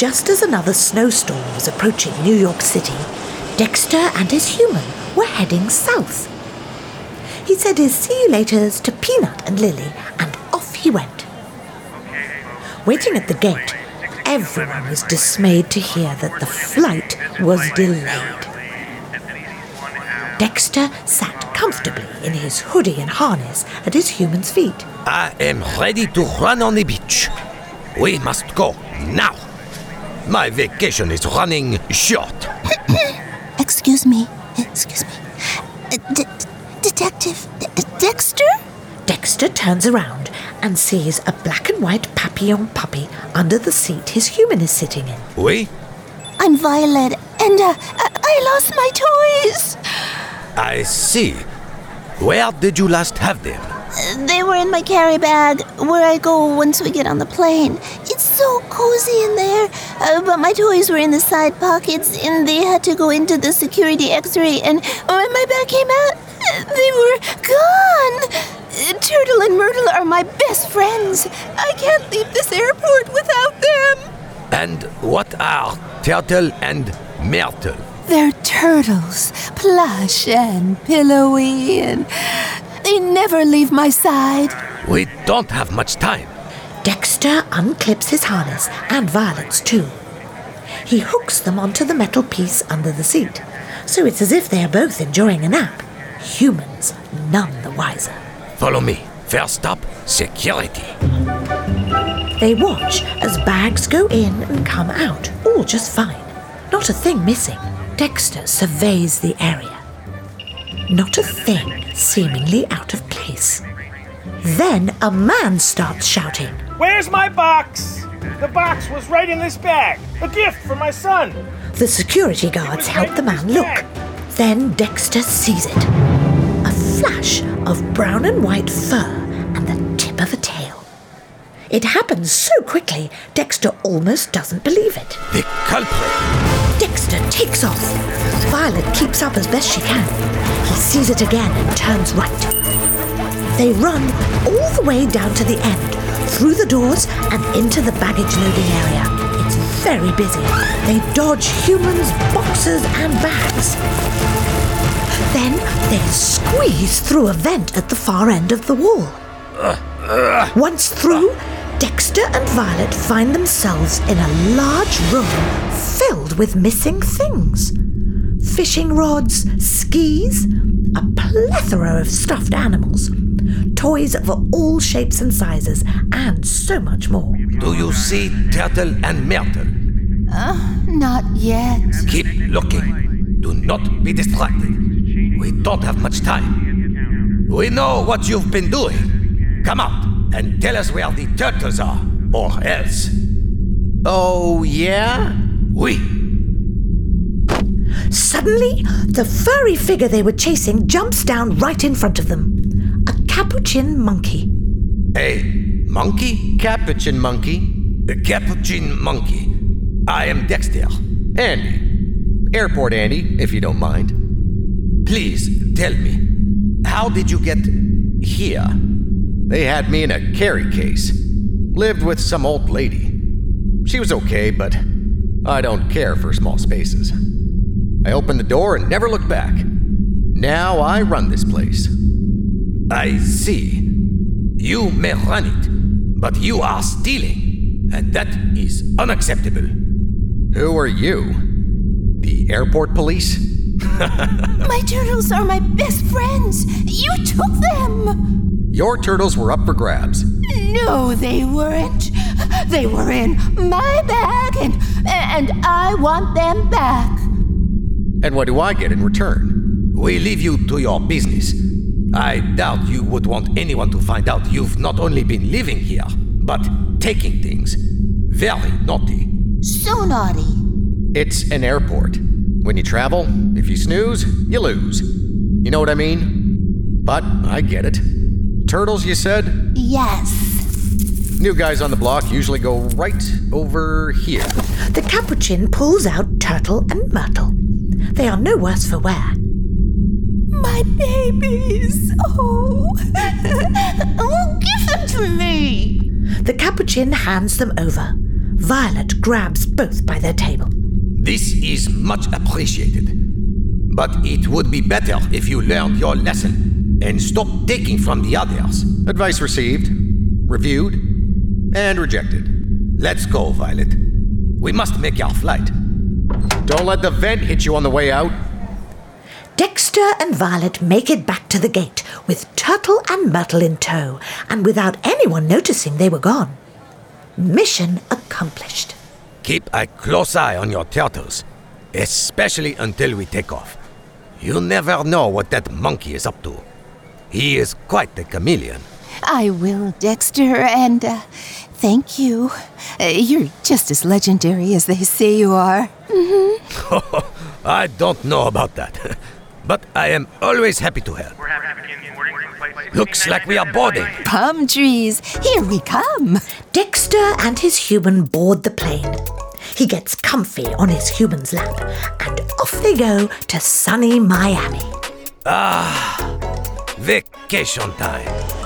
Just as another snowstorm was approaching New York City, Dexter and his human were heading south. He said his see you laters to Peanut and Lily, and off he went. Waiting at the gate, everyone was dismayed to hear that the flight was delayed. Dexter sat comfortably in his hoodie and harness at his human's feet. I am ready to run on the beach. We must go now. My vacation is running short. Excuse me. Excuse me. Uh, D- Detective D- Dexter? Dexter turns around and sees a black and white papillon puppy under the seat his human is sitting in. We? I'm Violet, and uh, I-, I lost my toys. I see. Where did you last have them? Uh, They were in my carry bag, where I go once we get on the plane. So cozy in there, uh, but my toys were in the side pockets, and they had to go into the security X-ray. And when my bag came out, they were gone. Turtle and Myrtle are my best friends. I can't leave this airport without them. And what are Turtle and Myrtle? They're turtles, plush and pillowy, and they never leave my side. We don't have much time. Dexter unclips his harness and Violet's too. He hooks them onto the metal piece under the seat, so it's as if they are both enjoying a nap. Humans none the wiser. Follow me. First stop, security. They watch as bags go in and come out, all just fine. Not a thing missing. Dexter surveys the area. Not a thing seemingly out of place. Then a man starts shouting. Where's my box? The box was right in this bag. A gift for my son. The security guards help the man look. Then Dexter sees it. A flash of brown and white fur and the tip of a tail. It happens so quickly, Dexter almost doesn't believe it. The culprit. Dexter takes off. Violet keeps up as best she can. He sees it again and turns right. They run all the way down to the end, through the doors and into the baggage loading area. It's very busy. They dodge humans, boxes, and bags. Then they squeeze through a vent at the far end of the wall. Once through, Dexter and Violet find themselves in a large room filled with missing things fishing rods, skis, a plethora of stuffed animals, toys of all shapes and sizes, and so much more. Do you see Turtle and Myrtle? Uh, not yet. Keep looking. Do not be distracted. We don't have much time. We know what you've been doing. Come out and tell us where the turtles are, or else. Oh, yeah? We. Suddenly, the furry figure they were chasing jumps down right in front of them. Capuchin monkey. A monkey? Capuchin monkey. The capuchin monkey. I am Dexter. Andy. Airport Andy, if you don't mind. Please tell me, how did you get here? They had me in a carry case. Lived with some old lady. She was okay, but I don't care for small spaces. I opened the door and never looked back. Now I run this place. I see. You may run it, but you are stealing, and that is unacceptable. Who are you? The airport police? My turtles are my best friends. You took them. Your turtles were up for grabs. No, they weren't. They were in my bag, and and I want them back. And what do I get in return? We leave you to your business. I doubt you would want anyone to find out you've not only been living here, but taking things. Very naughty. So naughty. It's an airport. When you travel, if you snooze, you lose. You know what I mean? But I get it. Turtles, you said? Yes. New guys on the block usually go right over here. The Capuchin pulls out Turtle and Myrtle. They are no worse for wear. My babies. Oh. oh, give them to me. The Capuchin hands them over. Violet grabs both by their table. This is much appreciated. But it would be better if you learned your lesson and stopped taking from the others. Advice received, reviewed, and rejected. Let's go, Violet. We must make our flight. Don't let the vent hit you on the way out. Dexter and Violet make it back to the gate with Turtle and Myrtle in tow, and without anyone noticing they were gone. Mission accomplished. Keep a close eye on your turtles, especially until we take off. You never know what that monkey is up to. He is quite the chameleon. I will, Dexter, and uh, thank you. Uh, you're just as legendary as they say you are. Mm-hmm. I don't know about that, but I am always happy to help. Looks like we are boarding. Palm trees, here we come. Dexter and his human board the plane. He gets comfy on his human's lap, and off they go to sunny Miami. Ah, vacation time.